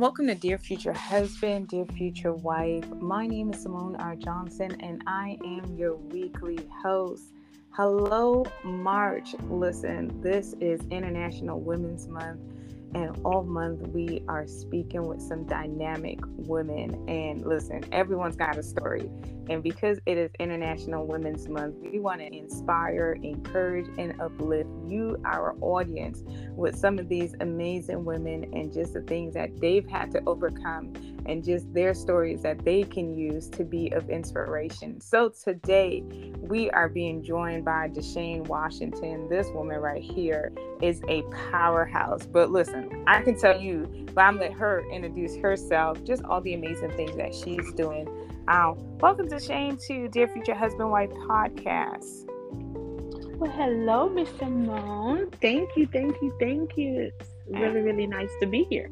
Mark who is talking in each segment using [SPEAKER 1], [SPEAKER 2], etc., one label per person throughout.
[SPEAKER 1] Welcome to Dear Future Husband, Dear Future Wife. My name is Simone R. Johnson, and I am your weekly host. Hello, March. Listen, this is International Women's Month, and all month we are speaking with some dynamic women. And listen, everyone's got a story. And because it is International Women's Month, we want to inspire, encourage, and uplift you, our audience, with some of these amazing women and just the things that they've had to overcome and just their stories that they can use to be of inspiration. So today we are being joined by D'Shayne Washington. This woman right here is a powerhouse. But listen, I can tell you, but I'm let her introduce herself, just all the amazing things that she's doing. Um, welcome to Shane to Dear Future Husband Wife podcast.
[SPEAKER 2] Well, hello, Miss Simone. Thank you, thank you, thank you. It's really, really nice to be here.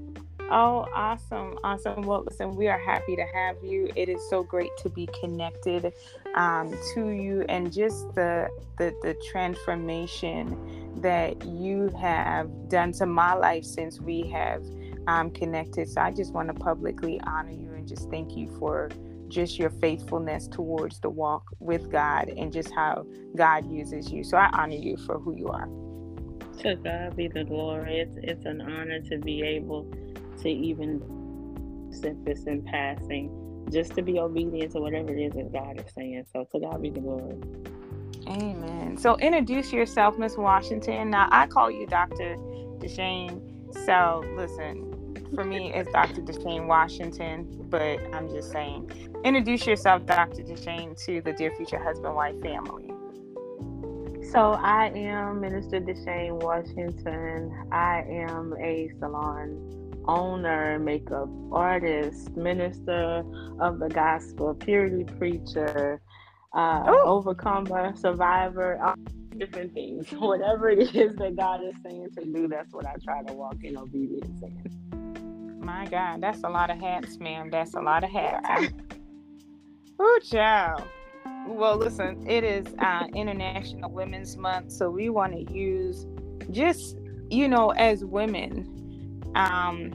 [SPEAKER 1] Oh, awesome. Awesome. Well, listen, we are happy to have you. It is so great to be connected um, to you and just the, the, the transformation that you have done to my life since we have um, connected. So I just want to publicly honor you and just thank you for just your faithfulness towards the walk with God and just how God uses you. So I honor you for who you are.
[SPEAKER 2] To God be the glory. It's, it's an honor to be able to even this in passing, just to be obedient to whatever it is that God is saying. So to God be the glory.
[SPEAKER 1] Amen. So introduce yourself, Miss Washington. Now I call you Dr. D'Shayne. So listen, for me it's Dr. D'Shayne Washington, but I'm just saying. Introduce yourself, Dr. D'Shayne, to the Dear Future Husband Wife family.
[SPEAKER 2] So I am Minister D'Shayne Washington. I am a salon owner, makeup artist, minister of the gospel, purity preacher, uh, overcomer, survivor, all different things. Whatever it is that God is saying to do, that's what I try to walk in obedience in.
[SPEAKER 1] My God, that's a lot of hats, ma'am. That's a lot of hats. oh, child. Well, listen, it is uh, International Women's Month, so we want to use just, you know, as women, um,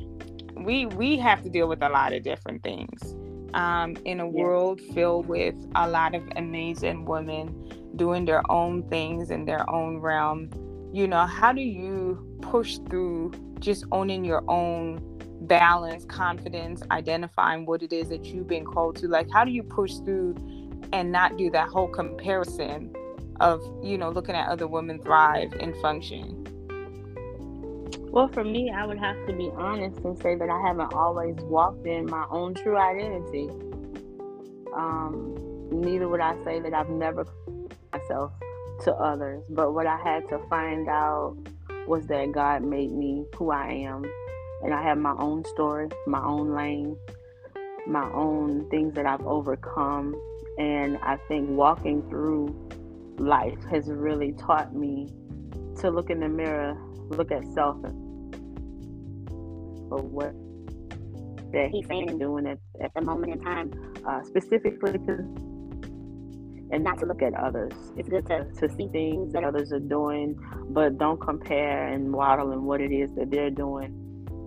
[SPEAKER 1] we we have to deal with a lot of different things um, in a yeah. world filled with a lot of amazing women doing their own things in their own realm. You know, how do you push through just owning your own balance, confidence, identifying what it is that you've been called to? Like, how do you push through and not do that whole comparison of, you know, looking at other women thrive and function?
[SPEAKER 2] Well, for me, I would have to be honest and say that I haven't always walked in my own true identity. Um, neither would I say that I've never myself to others, but what I had to find out was that God made me who I am, and I have my own story, my own lane, my own things that I've overcome, and I think walking through life has really taught me to look in the mirror, look at self, for what that he's saying and doing at, at the moment in time, uh, specifically to, and not to look at others. It's good to, to see things that others are doing, but don't compare and waddle in what it is that they're doing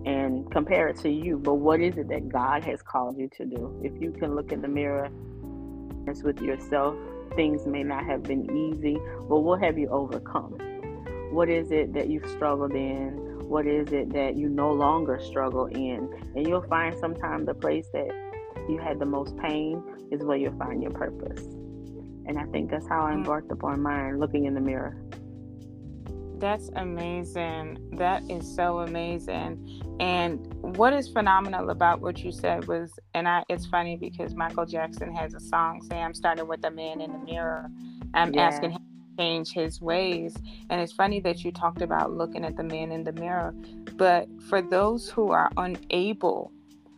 [SPEAKER 2] and compare it to you. But what is it that God has called you to do? If you can look in the mirror with yourself, things may not have been easy, but what have you overcome? What is it that you've struggled in? what is it that you no longer struggle in and you'll find sometimes the place that you had the most pain is where you'll find your purpose and i think that's how i mm. embarked upon mine looking in the mirror
[SPEAKER 1] that's amazing that is so amazing and what is phenomenal about what you said was and I, it's funny because michael jackson has a song saying i'm starting with the man in the mirror i'm yeah. asking him change his ways. And it's funny that you talked about looking at the man in the mirror. But for those who are unable,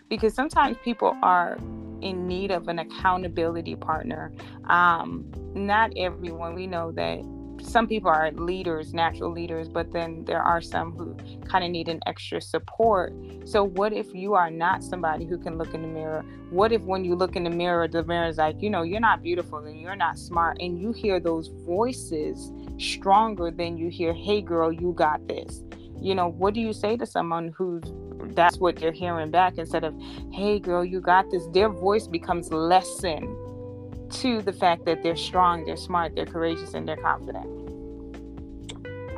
[SPEAKER 1] because sometimes people are in need of an accountability partner, um, not everyone, we know that some people are leaders, natural leaders, but then there are some who kind of need an extra support. So, what if you are not somebody who can look in the mirror? What if when you look in the mirror, the mirror is like, you know, you're not beautiful and you're not smart, and you hear those voices stronger than you hear, hey, girl, you got this. you know what do you say to someone who's that's what they're hearing back instead of hey girl you got this their voice becomes lesson to the fact that they're strong they're smart they're courageous and they're confident.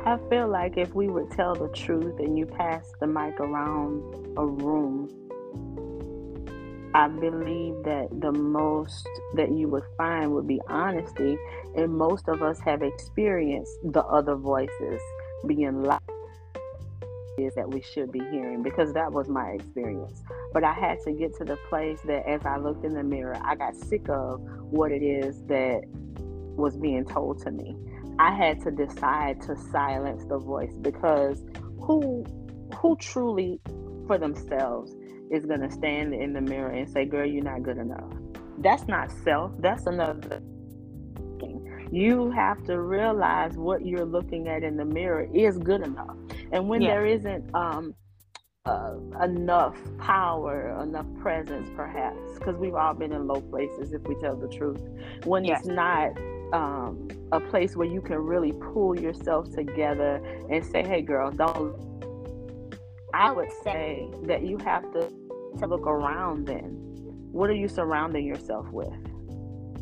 [SPEAKER 2] I feel like if we would tell the truth and you pass the mic around a room I believe that the most that you would find would be honesty, and most of us have experienced the other voices being loud is that we should be hearing because that was my experience. But I had to get to the place that as I looked in the mirror, I got sick of what it is that was being told to me. I had to decide to silence the voice because who who truly for themselves is going to stand in the mirror and say, "Girl, you're not good enough." That's not self. That's another thing. You have to realize what you're looking at in the mirror is good enough. And when yeah. there isn't um, uh, enough power, enough presence, perhaps, because we've all been in low places, if we tell the truth. When yes. it's not um, a place where you can really pull yourself together and say, "Hey, girl, don't." I would say that you have to to look around. Then, what are you surrounding yourself with?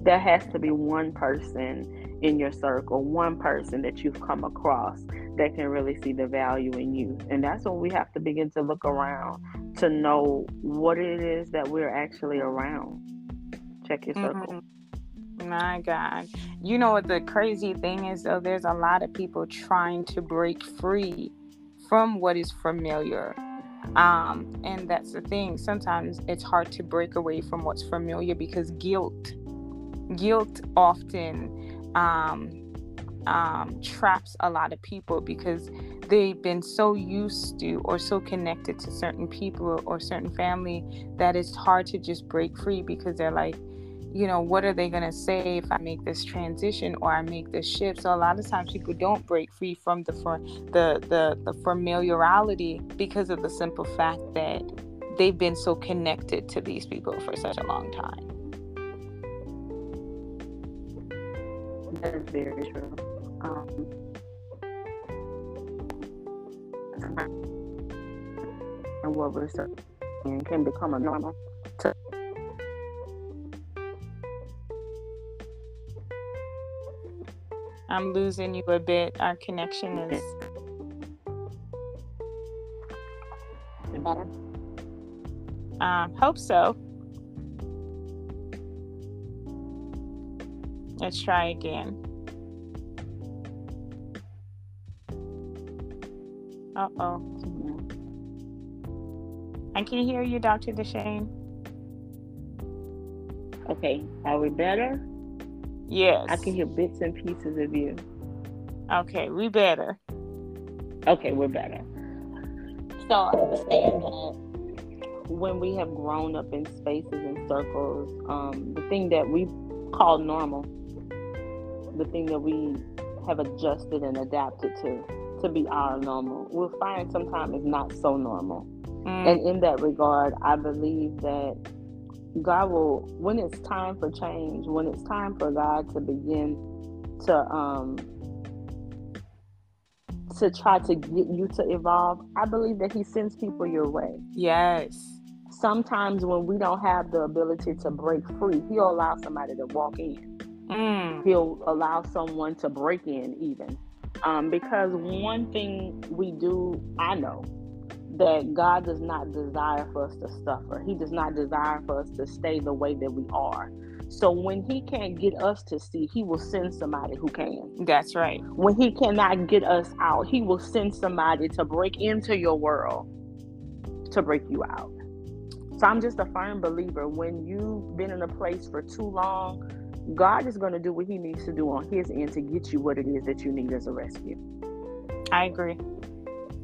[SPEAKER 2] There has to be one person in your circle, one person that you've come across that can really see the value in you. And that's when we have to begin to look around to know what it is that we're actually around. Check your circle.
[SPEAKER 1] Mm-hmm. My God. You know what the crazy thing is, though? There's a lot of people trying to break free from what is familiar. Um, and that's the thing. Sometimes it's hard to break away from what's familiar because guilt, guilt often um, um, traps a lot of people because they've been so used to or so connected to certain people or certain family that it's hard to just break free because they're like, you know, what are they going to say if I make this transition or I make this shift? So a lot of times people don't break free from the for, the, the the familiarity because of the simple fact that they've been so connected to these people for such a long time.
[SPEAKER 2] That is very true. Um, and what we're saying can become a normal to
[SPEAKER 1] I'm losing you a bit. Our connection is
[SPEAKER 2] better.
[SPEAKER 1] Um, hope so. Let's try again. Uh oh. I can hear you, Dr. D'Shayne.
[SPEAKER 2] Okay, are we better?
[SPEAKER 1] Yes.
[SPEAKER 2] I can hear bits and pieces of you.
[SPEAKER 1] Okay, we better.
[SPEAKER 2] Okay, we're better. So I understand that when we have grown up in spaces and circles, um, the thing that we call normal, the thing that we have adjusted and adapted to, to be our normal, we'll find sometimes it's not so normal. Mm. And in that regard, I believe that God will, when it's time for change, when it's time for God to begin to um to try to get you to evolve, I believe that He sends people your way.
[SPEAKER 1] Yes.
[SPEAKER 2] Sometimes when we don't have the ability to break free, He'll allow somebody to walk in. Mm. He'll allow someone to break in, even. Um, because one thing we do, I know, that God does not desire for us to suffer. He does not desire for us to stay the way that we are. So when he can't get us to see, he will send somebody who can.
[SPEAKER 1] That's right.
[SPEAKER 2] When he cannot get us out, he will send somebody to break into your world to break you out. So I'm just a firm believer when you've been in a place for too long, God is going to do what he needs to do on his end to get you what it is that you need as a rescue.
[SPEAKER 1] I agree.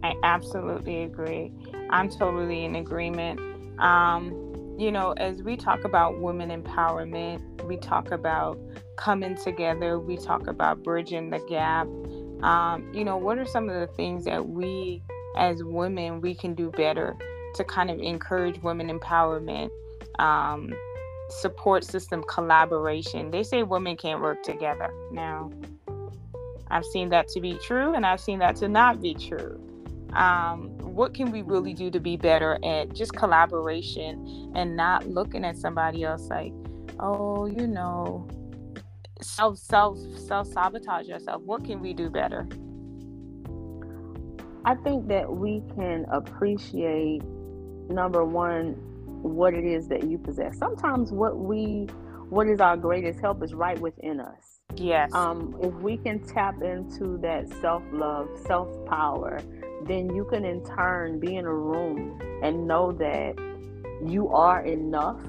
[SPEAKER 1] I absolutely agree. I'm totally in agreement. Um, you know, as we talk about women empowerment, we talk about coming together, we talk about bridging the gap. Um, you know, what are some of the things that we as women we can do better to kind of encourage women empowerment? Um, support system collaboration. They say women can't work together. Now, I've seen that to be true and I've seen that to not be true. um, what can we really do to be better at just collaboration and not looking at somebody else like, oh, you know, self self self sabotage yourself. What can we do better?
[SPEAKER 2] I think that we can appreciate number one what it is that you possess. Sometimes what we what is our greatest help is right within us.
[SPEAKER 1] Yes.
[SPEAKER 2] Um, if we can tap into that self love, self power, then you can in turn be in a room and know that you are enough.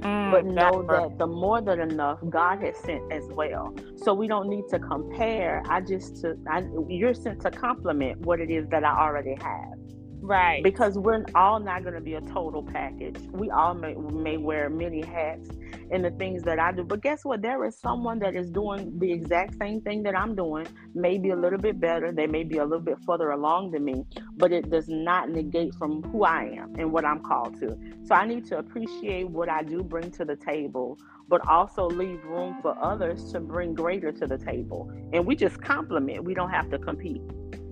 [SPEAKER 2] Mm, but know that the more than enough God has sent as well. So we don't need to compare. I just to I, you're sent to complement what it is that I already have.
[SPEAKER 1] Right.
[SPEAKER 2] Because we're all not going to be a total package. We all may, may wear many hats in the things that I do. But guess what? There is someone that is doing the exact same thing that I'm doing, maybe a little bit better. They may be a little bit further along than me, but it does not negate from who I am and what I'm called to. So I need to appreciate what I do bring to the table, but also leave room for others to bring greater to the table. And we just complement, we don't have to compete.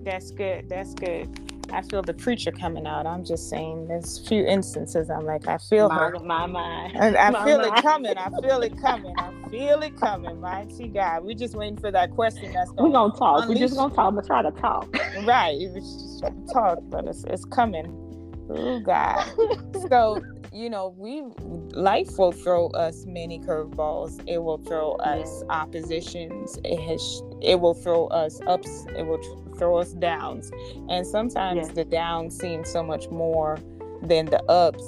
[SPEAKER 1] That's good. That's good. I feel the preacher coming out. I'm just saying, there's a few instances I'm like, I feel
[SPEAKER 2] my,
[SPEAKER 1] her.
[SPEAKER 2] My, my.
[SPEAKER 1] And I
[SPEAKER 2] my,
[SPEAKER 1] feel it coming. I feel it coming. I feel it coming. Mighty God. We're just waiting for that question that's
[SPEAKER 2] going We're going to talk.
[SPEAKER 1] Unleash.
[SPEAKER 2] We're just going to talk. I'm going to try to talk.
[SPEAKER 1] right. We're just trying to talk, but it's, it's coming. Oh, God. so, you know, we life will throw us many curveballs. It will throw us oppositions. It has it will throw us ups. It will throw us downs. And sometimes yes. the downs seem so much more than the ups.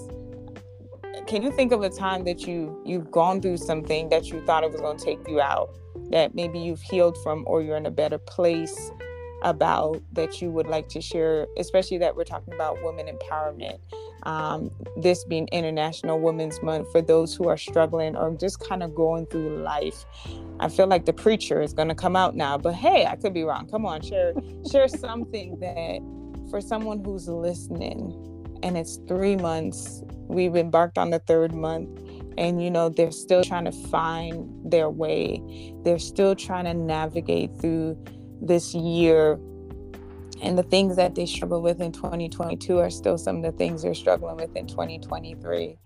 [SPEAKER 1] Can you think of a time that you you've gone through something that you thought it was going to take you out, that maybe you've healed from, or you're in a better place about that you would like to share, especially that we're talking about women empowerment? Um, this being International Women's Month for those who are struggling or just kind of going through life. I feel like the preacher is going to come out now, but hey, I could be wrong. Come on, share share something that for someone who's listening, and it's three months. We've embarked on the third month, and you know they're still trying to find their way. They're still trying to navigate through this year and the things that they struggle with in 2022 are still some of the things they're struggling with in 2023.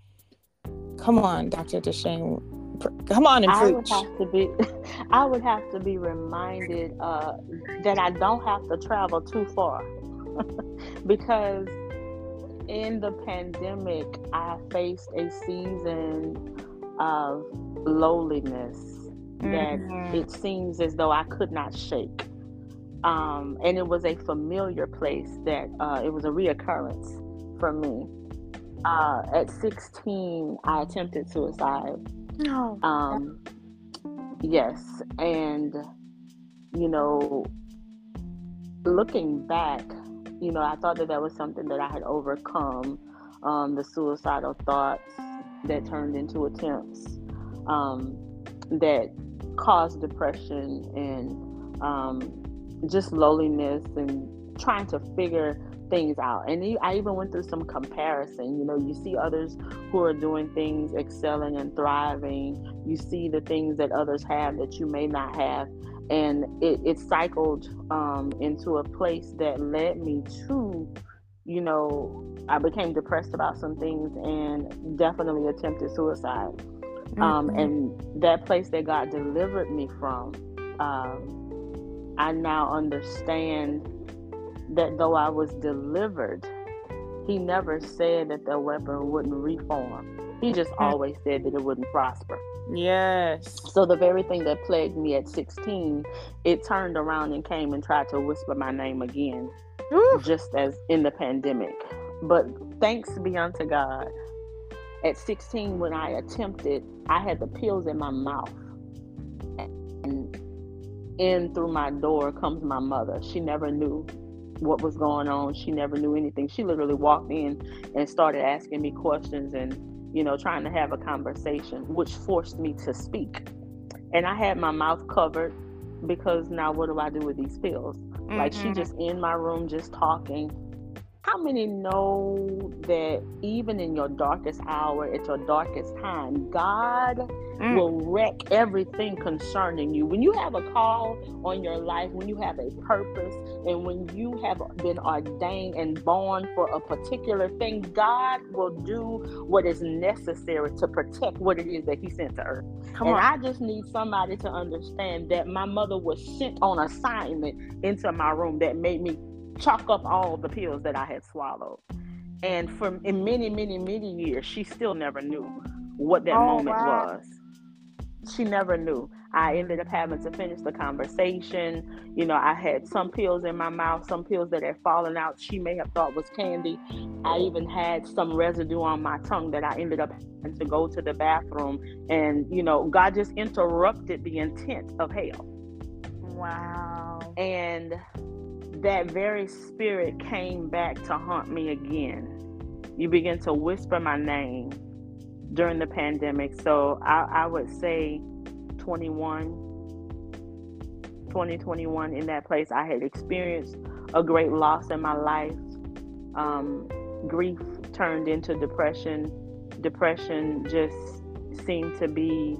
[SPEAKER 1] Come on, Dr. D'Shayne. Come on and
[SPEAKER 2] I
[SPEAKER 1] preach.
[SPEAKER 2] would have to be, I would have to be reminded uh, that I don't have to travel too far, because in the pandemic, I faced a season of lowliness that mm-hmm. it seems as though I could not shake um, and it was a familiar place that uh, it was a reoccurrence for me. Uh, at 16, I attempted suicide.
[SPEAKER 1] No.
[SPEAKER 2] Um, yes, and you know, looking back, you know, I thought that that was something that I had overcome. Um, the suicidal thoughts that turned into attempts um, that caused depression and um, just loneliness and trying to figure things out. And I even went through some comparison. You know, you see others who are doing things, excelling and thriving. You see the things that others have that you may not have. And it, it cycled um, into a place that led me to, you know, I became depressed about some things and definitely attempted suicide. Um, mm-hmm. Um, and that place that God delivered me from, um, I now understand that though I was delivered, he never said that the weapon wouldn't reform. He just mm. always said that it wouldn't prosper.
[SPEAKER 1] Yes.
[SPEAKER 2] So the very thing that plagued me at 16, it turned around and came and tried to whisper my name again, Ooh. just as in the pandemic. But thanks be unto God. At 16, when I attempted, I had the pills in my mouth. In through my door comes my mother. She never knew what was going on. She never knew anything. She literally walked in and started asking me questions and, you know, trying to have a conversation, which forced me to speak. And I had my mouth covered because now what do I do with these pills? Mm-hmm. Like she mm-hmm. just in my room just talking. How many know that even in your darkest hour, at your darkest time, God mm. will wreck everything concerning you? When you have a call on your life, when you have a purpose, and when you have been ordained and born for a particular thing, God will do what is necessary to protect what it is that He sent to earth. Come and on. I just need somebody to understand that my mother was sent on assignment into my room that made me chalk up all the pills that I had swallowed. And for in many, many, many years, she still never knew what that oh, moment wow. was. She never knew. I ended up having to finish the conversation. You know, I had some pills in my mouth, some pills that had fallen out. She may have thought was candy. I even had some residue on my tongue that I ended up having to go to the bathroom. And, you know, God just interrupted the intent of hell.
[SPEAKER 1] Wow.
[SPEAKER 2] And that very spirit came back to haunt me again. You begin to whisper my name during the pandemic. So I, I would say 21, 2021 in that place. I had experienced a great loss in my life. Um, grief turned into depression. Depression just seemed to be,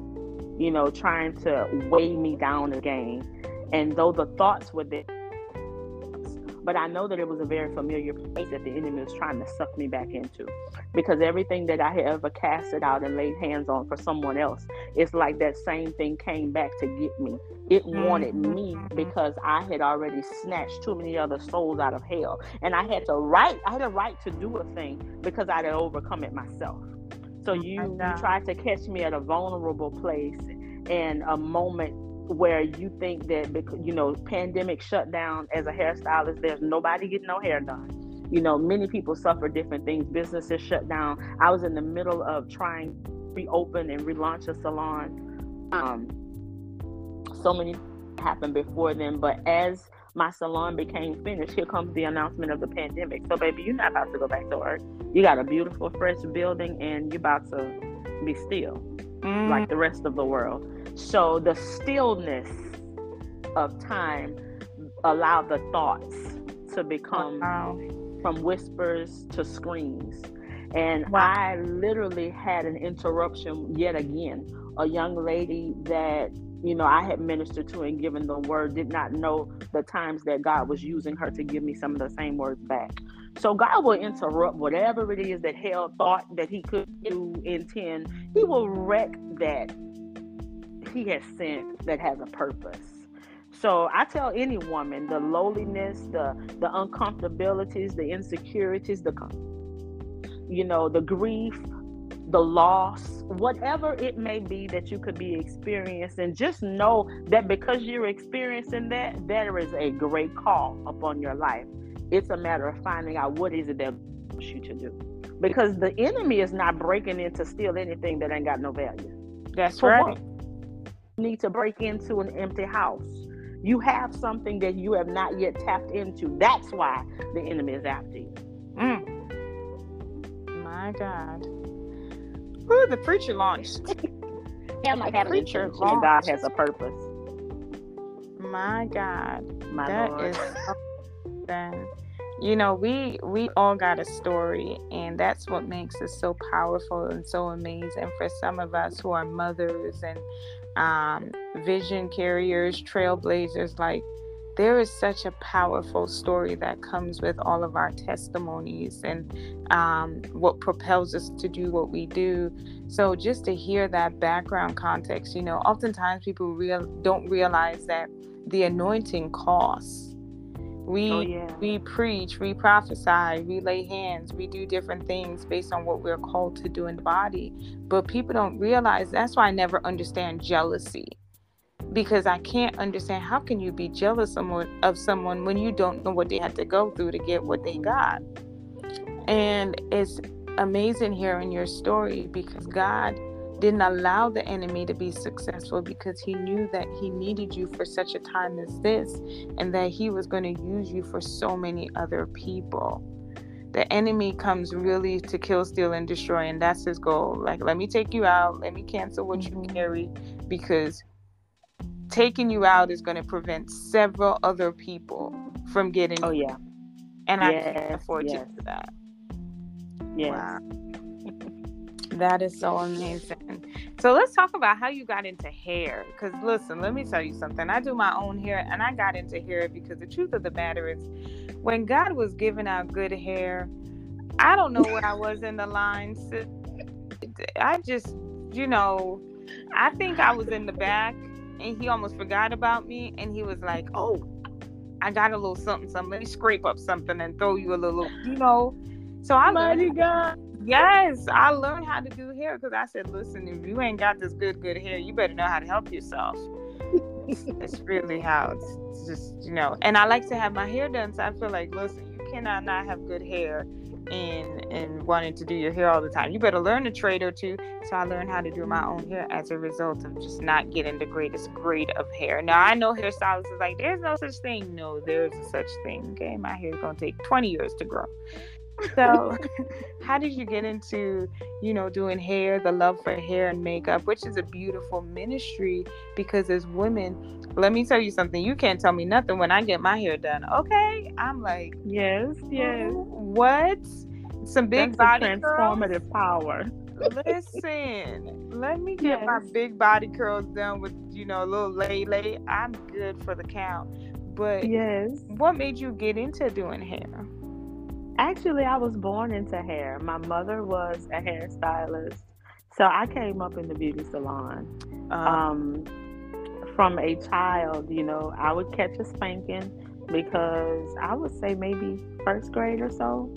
[SPEAKER 2] you know, trying to weigh me down again. And though the thoughts were there, but I know that it was a very familiar place that the enemy was trying to suck me back into. Because everything that I had ever casted out and laid hands on for someone else, it's like that same thing came back to get me. It wanted mm-hmm. me because I had already snatched too many other souls out of hell. And I had to right, I had a right to do a thing because I had overcome it myself. So you, you tried to catch me at a vulnerable place and a moment where you think that because you know pandemic shut down as a hairstylist there's nobody getting no hair done. You know many people suffer different things. Businesses shut down. I was in the middle of trying to reopen and relaunch a salon. Um, so many happened before then but as my salon became finished here comes the announcement of the pandemic. So baby you're not about to go back to work. You got a beautiful fresh building and you're about to be still mm. like the rest of the world so the stillness of time allowed the thoughts to become wow. from whispers to screams. And wow. I literally had an interruption yet again. A young lady that you know I had ministered to and given the word did not know the times that God was using her to give me some of the same words back. So God will interrupt whatever it is that hell thought that he could do intend. He will wreck that he has sent that has a purpose. So I tell any woman the lowliness, the the uncomfortabilities, the insecurities, the you know, the grief, the loss, whatever it may be that you could be experiencing, just know that because you're experiencing that, there is a great call upon your life. It's a matter of finding out what is it that wants you to do. Because the enemy is not breaking in to steal anything that ain't got no value.
[SPEAKER 1] That's For right.
[SPEAKER 2] One need to break into an empty house. You have something that you have not yet tapped into. That's why the enemy is after you.
[SPEAKER 1] Mm. My God. Who the preacher launched.
[SPEAKER 2] yeah, like have preacher launched. God has a purpose.
[SPEAKER 1] My God. My that Lord. is you know we we all got a story and that's what makes us so powerful and so amazing for some of us who are mothers and um, vision carriers, trailblazers. Like, there is such a powerful story that comes with all of our testimonies and um, what propels us to do what we do. So, just to hear that background context, you know, oftentimes people real don't realize that the anointing costs we oh, yeah. we preach, we prophesy, we lay hands, we do different things based on what we're called to do in the body. But people don't realize that's why I never understand jealousy. Because I can't understand how can you be jealous someone of someone when you don't know what they had to go through to get what they got. And it's amazing hearing your story because God didn't allow the enemy to be successful because he knew that he needed you for such a time as this and that he was going to use you for so many other people. The enemy comes really to kill, steal, and destroy, and that's his goal. Like, let me take you out, let me cancel what you mm-hmm. carry because taking you out is going to prevent several other people from getting.
[SPEAKER 2] Oh, yeah.
[SPEAKER 1] and yes, I can't afford yes. to do that.
[SPEAKER 2] Yeah. Wow.
[SPEAKER 1] That is so amazing. So let's talk about how you got into hair. Because listen, let me tell you something. I do my own hair, and I got into hair because the truth of the matter is, when God was giving out good hair, I don't know where I was in the line. I just, you know, I think I was in the back, and he almost forgot about me, and he was like, "Oh, I got a little something, something. Let me scrape up something and throw you a little, you know." So I
[SPEAKER 2] Mighty God.
[SPEAKER 1] Yes, I learned how to do hair because I said, listen, if you ain't got this good, good hair, you better know how to help yourself. it's really how it's, just, you know. And I like to have my hair done, so I feel like, listen, you cannot not have good hair and and wanting to do your hair all the time. You better learn a trade or two. So I learned how to do my own hair as a result of just not getting the greatest grade of hair. Now I know hairstylists is like, there's no such thing. No, there's a such thing. Okay, my hair is gonna take 20 years to grow so how did you get into you know doing hair the love for hair and makeup which is a beautiful ministry because as women let me tell you something you can't tell me nothing when i get my hair done okay? I'm like
[SPEAKER 2] yes yes.
[SPEAKER 1] What? Some big
[SPEAKER 2] That's body transformative curls? power.
[SPEAKER 1] Listen let me get yes. my big body curls done with you know a little lay lay i'm good for the count. But
[SPEAKER 2] yes.
[SPEAKER 1] what made you get into doing hair
[SPEAKER 2] Actually, I was born into hair. My mother was a hairstylist. So I came up in the beauty salon. Uh-huh. Um, from a child, you know, I would catch a spanking because I would say maybe first grade or so.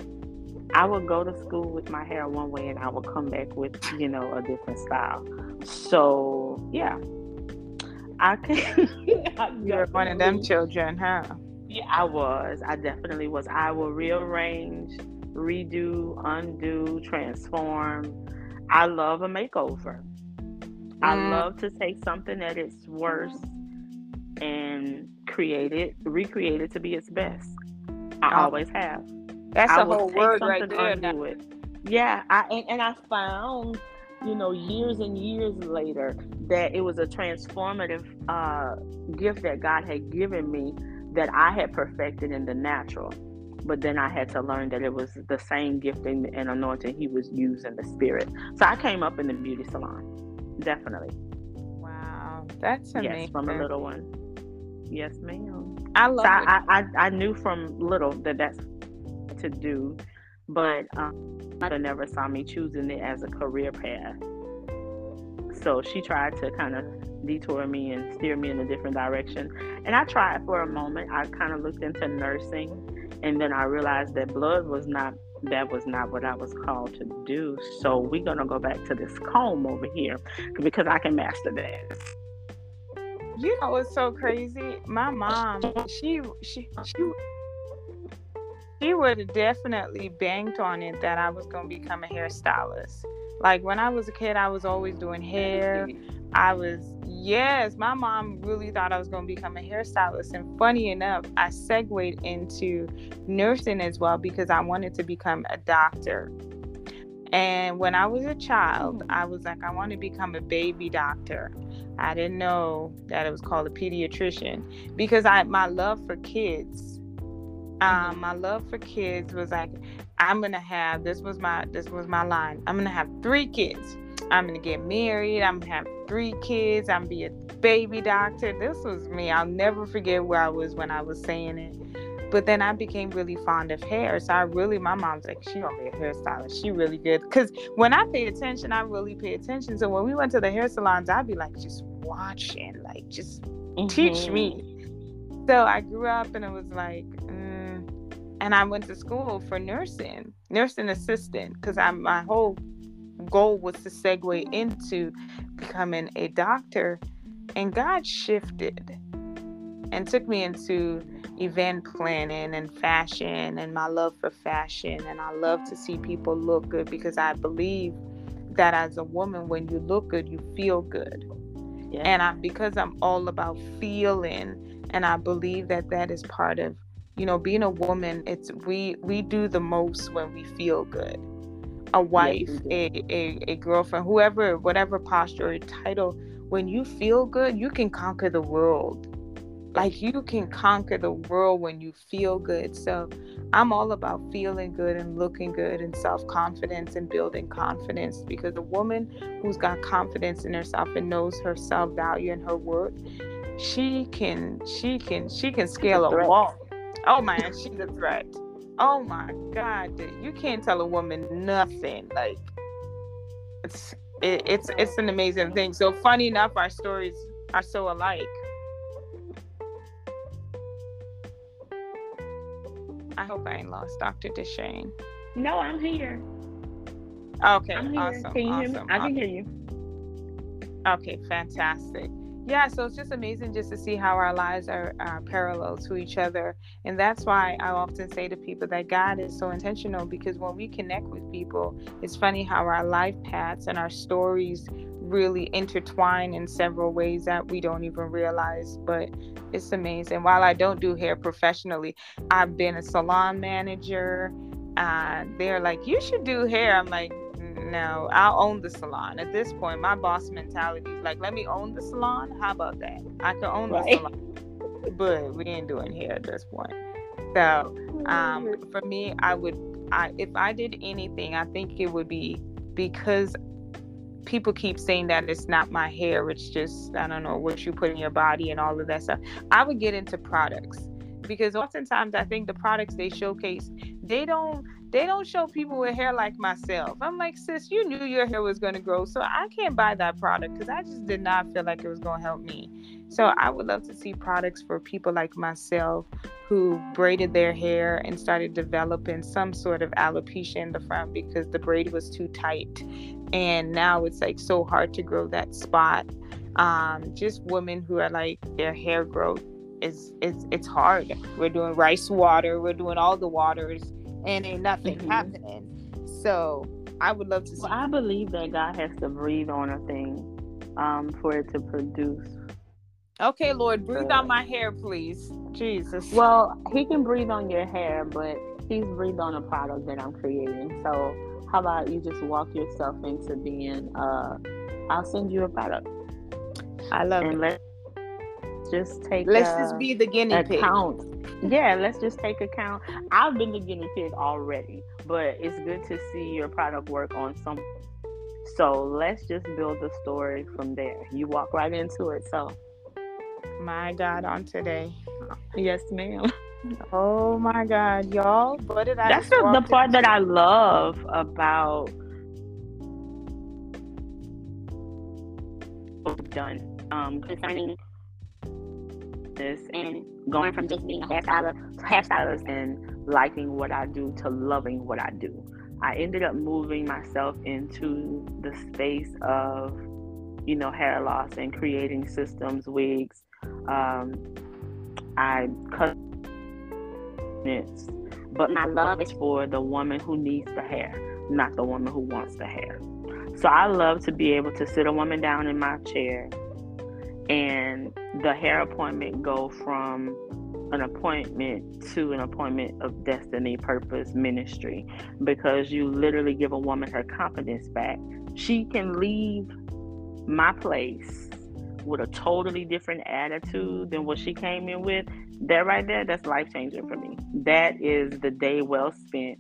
[SPEAKER 2] I would go to school with my hair one way and I would come back with, you know, a different style. So, yeah. I
[SPEAKER 1] can. You're one of them children, huh?
[SPEAKER 2] Yeah, I was. I definitely was. I will rearrange, redo, undo, transform. I love a makeover. Mm. I love to take something that is worse and create it, recreate it to be its best. I oh. always have.
[SPEAKER 1] That's I a whole word right there.
[SPEAKER 2] Undo it. Yeah, I and, and I found, you know, years and years later that it was a transformative uh, gift that God had given me that I had perfected in the natural. But then I had to learn that it was the same gifting and anointing he was using the spirit. So I came up in the beauty salon. Definitely.
[SPEAKER 1] Wow. That's amazing.
[SPEAKER 2] Yes, from a little one. Yes, ma'am.
[SPEAKER 1] I love
[SPEAKER 2] so I, I, I, knew from little that that's to do, but um, I never saw me choosing it as a career path. So she tried to kind of detour me and steer me in a different direction. And I tried for a moment. I kind of looked into nursing, and then I realized that blood was not that was not what I was called to do. So we're gonna go back to this comb over here because I can master that.
[SPEAKER 1] You know what's so crazy? My mom, she she she she would have definitely banked on it that I was gonna become a hairstylist. Like when I was a kid, I was always doing hair. I was, yes, my mom really thought I was going to become a hairstylist. And funny enough, I segued into nursing as well because I wanted to become a doctor. And when I was a child, I was like, I want to become a baby doctor. I didn't know that it was called a pediatrician because I my love for kids. Um, my love for kids was like, I'm gonna have this was my this was my line. I'm gonna have three kids. I'm gonna get married. I'm gonna have three kids. I'm gonna be a baby doctor. This was me. I'll never forget where I was when I was saying it. But then I became really fond of hair. So I really, my mom's like, she gonna be a hairstylist. She really good. Cause when I pay attention, I really pay attention. So when we went to the hair salons, I'd be like just watching, like just mm-hmm. teach me. So I grew up and it was like, mm. And I went to school for nursing, nursing assistant, because I'm my whole goal was to segue into becoming a doctor. And God shifted and took me into event planning and fashion and my love for fashion. And I love to see people look good because I believe that as a woman, when you look good, you feel good. Yeah. And I, because I'm all about feeling, and I believe that that is part of, you know, being a woman. It's we we do the most when we feel good a wife, a, a, a girlfriend, whoever, whatever posture or title, when you feel good, you can conquer the world. like you can conquer the world when you feel good. So I'm all about feeling good and looking good and self confidence and building confidence because a woman who's got confidence in herself and knows her self value and her worth, she can she can she can scale a wall. Oh man, she's a threat. Oh my god, you can't tell a woman nothing. Like it's it, it's it's an amazing thing. So funny enough, our stories are so alike. I hope I ain't lost Dr. D'Shayne.
[SPEAKER 2] No, I'm here.
[SPEAKER 1] Okay,
[SPEAKER 2] I'm here.
[SPEAKER 1] awesome.
[SPEAKER 2] Can you
[SPEAKER 1] awesome,
[SPEAKER 2] hear me? I
[SPEAKER 1] awesome.
[SPEAKER 2] can hear you.
[SPEAKER 1] Okay, fantastic. Yeah, so it's just amazing just to see how our lives are, are parallel to each other. And that's why I often say to people that God is so intentional because when we connect with people, it's funny how our life paths and our stories really intertwine in several ways that we don't even realize. But it's amazing. While I don't do hair professionally, I've been a salon manager. And they're like, you should do hair. I'm like, no, I'll own the salon. At this point, my boss mentality is like, let me own the salon. How about that? I can own right. the salon, but we ain't doing hair at this point. So, um, for me, I would, I if I did anything, I think it would be because people keep saying that it's not my hair. It's just I don't know what you put in your body and all of that stuff. I would get into products because oftentimes I think the products they showcase they don't they don't show people with hair like myself. I'm like, sis, you knew your hair was to grow, so I can't buy that product because I just did not feel like it was to help me. So I would love to see products for people like myself who braided their hair and started developing some sort of alopecia in the front because the braid was too tight. And now it's like so hard to grow that spot. Um, just women who are like their hair growth is it's it's hard. We're doing rice water, we're doing all the waters and ain't nothing mm-hmm. happening. So I would love to see.
[SPEAKER 2] Well, I believe that God has to breathe on a thing um, for it to produce.
[SPEAKER 1] Okay, Lord, breathe on my hair, please. Jesus.
[SPEAKER 2] Well, He can breathe on your hair, but He's breathed on a product that I'm creating. So how about you just walk yourself into being? Uh, I'll send you a product.
[SPEAKER 1] I love
[SPEAKER 2] and
[SPEAKER 1] it.
[SPEAKER 2] Let's just take.
[SPEAKER 1] Let's just be the guinea
[SPEAKER 2] account. pig yeah, let's just take account. I've been the guinea pig already, but it's good to see your product work on some. So let's just build the story from there. You walk right into it. So,
[SPEAKER 1] my God, on today.
[SPEAKER 2] Yes, ma'am.
[SPEAKER 1] Oh my God, y'all! What did I?
[SPEAKER 2] That's the, the part that I love about done um, concerning this and going from just being a hairstylist, hairstylist and liking what I do to loving what I do. I ended up moving myself into the space of, you know, hair loss and creating systems, wigs. Um, I cut but my love is for the woman who needs the hair, not the woman who wants the hair. So I love to be able to sit a woman down in my chair and the hair appointment go from an appointment to an appointment of destiny purpose ministry. Because you literally give a woman her confidence back. She can leave my place with a totally different attitude than what she came in with. That right there that's life changing for me. That is the day well spent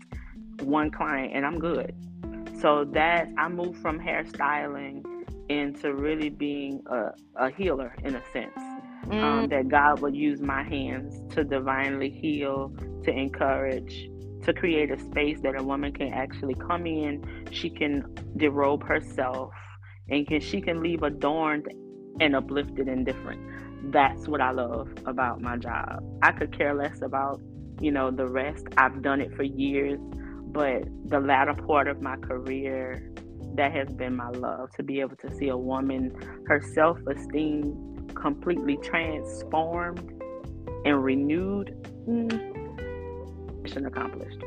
[SPEAKER 2] one client and i'm good. So that i moved from hairstyling into really being a, a healer in a sense. Um, mm. Um, that God will use my hands to divinely heal, to encourage, to create a space that a woman can actually come in. She can derobe herself and can she can leave adorned and uplifted and different. That's what I love about my job. I could care less about, you know, the rest. I've done it for years, but the latter part of my career that has been my love to be able to see a woman, her self esteem completely transformed and renewed. Mm, mission accomplished.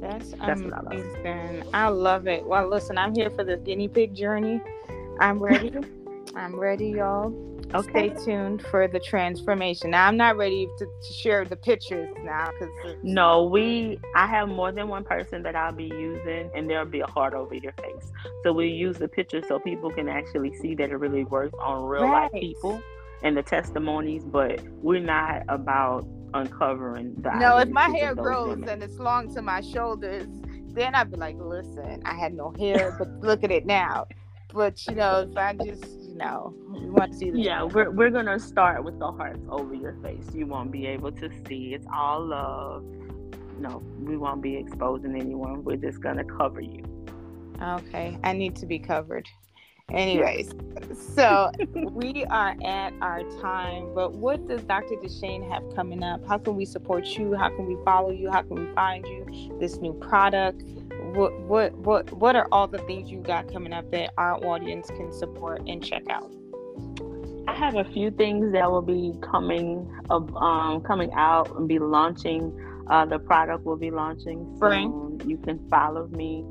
[SPEAKER 1] That's, That's amazing. I love. I love it. Well, listen, I'm here for this guinea pig journey. I'm ready. I'm ready, y'all. Okay. Stay tuned for the transformation. Now I'm not ready to, to share the pictures now because
[SPEAKER 2] no, we I have more than one person that I'll be using, and there'll be a heart over your face. So we use the pictures so people can actually see that it really works on real right. life people. and the testimonies, but we're not about uncovering the.
[SPEAKER 1] No, if my hair grows women. and it's long to my shoulders, then I'd be like, listen, I had no hair, but look at it now. But you know, if I just, know, you want to see the.
[SPEAKER 2] Yeah, we're we're gonna start with the hearts over your face. You won't be able to see. It's all love. No, we won't be exposing anyone. We're just gonna cover you.
[SPEAKER 1] Okay, I need to be covered. Anyways, so we are at our time, but what does Dr. D'Shayne have coming up? How can we support you? How can we follow you? How can we find you? This new product? What what what what are all the things you got coming up that our audience can support and check out?
[SPEAKER 2] I have a few things that will be coming of um, coming out and be launching. Uh, the product will be launching soon. You can follow me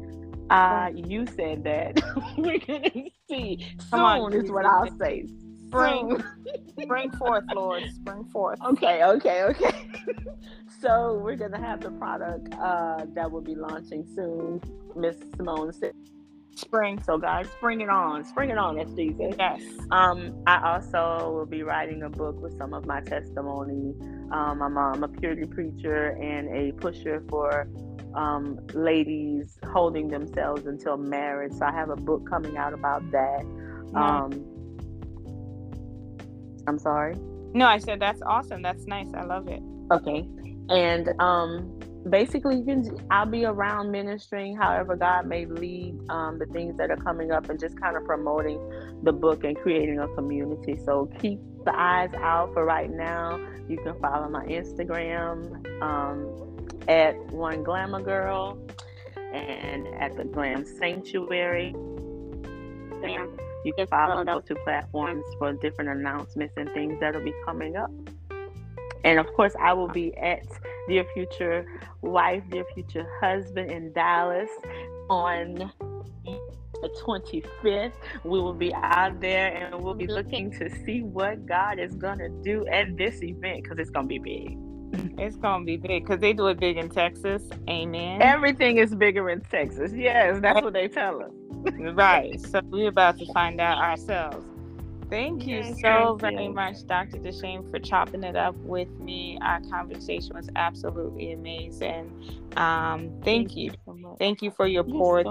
[SPEAKER 2] uh, you said that. We're gonna see. Soon on, is what I'll say.
[SPEAKER 1] Spring, spring forth, Lord. Spring forth.
[SPEAKER 2] Okay, okay, okay. so we're gonna have the product uh, that will be launching soon. Miss Simone said
[SPEAKER 1] spring.
[SPEAKER 2] So guys, spring it on. Spring it on this season.
[SPEAKER 1] Yes.
[SPEAKER 2] Um, I also will be writing a book with some of my testimony. Um, I'm, I'm a purity preacher and a pusher for um, ladies holding themselves until marriage. So I have a book coming out about that. Um, I'm sorry.
[SPEAKER 1] No, I said that's awesome. That's nice. I love it.
[SPEAKER 2] Okay, and um, basically, you can. I'll be around ministering, however God may lead um, the things that are coming up, and just kind of promoting the book and creating a community. So keep the eyes out for right now. You can follow my Instagram. Um, at One Glamour Girl and at the Glam Sanctuary. You can follow those two platforms for different announcements and things that'll be coming up. And of course, I will be at Dear Future Wife, Dear Future Husband in Dallas on the 25th. We will be out there and we'll be looking to see what God is going to do at this event because it's going to be big.
[SPEAKER 1] It's gonna be big because they do it big in Texas. Amen.
[SPEAKER 2] Everything is bigger in Texas. Yes, that's what they tell us.
[SPEAKER 1] right. So we're about to find out ourselves. Thank you yes, so very you. much, Dr. D'Shayne, for chopping it up with me. Our conversation was absolutely amazing. Um, thank, thank you. you so thank you for your pour.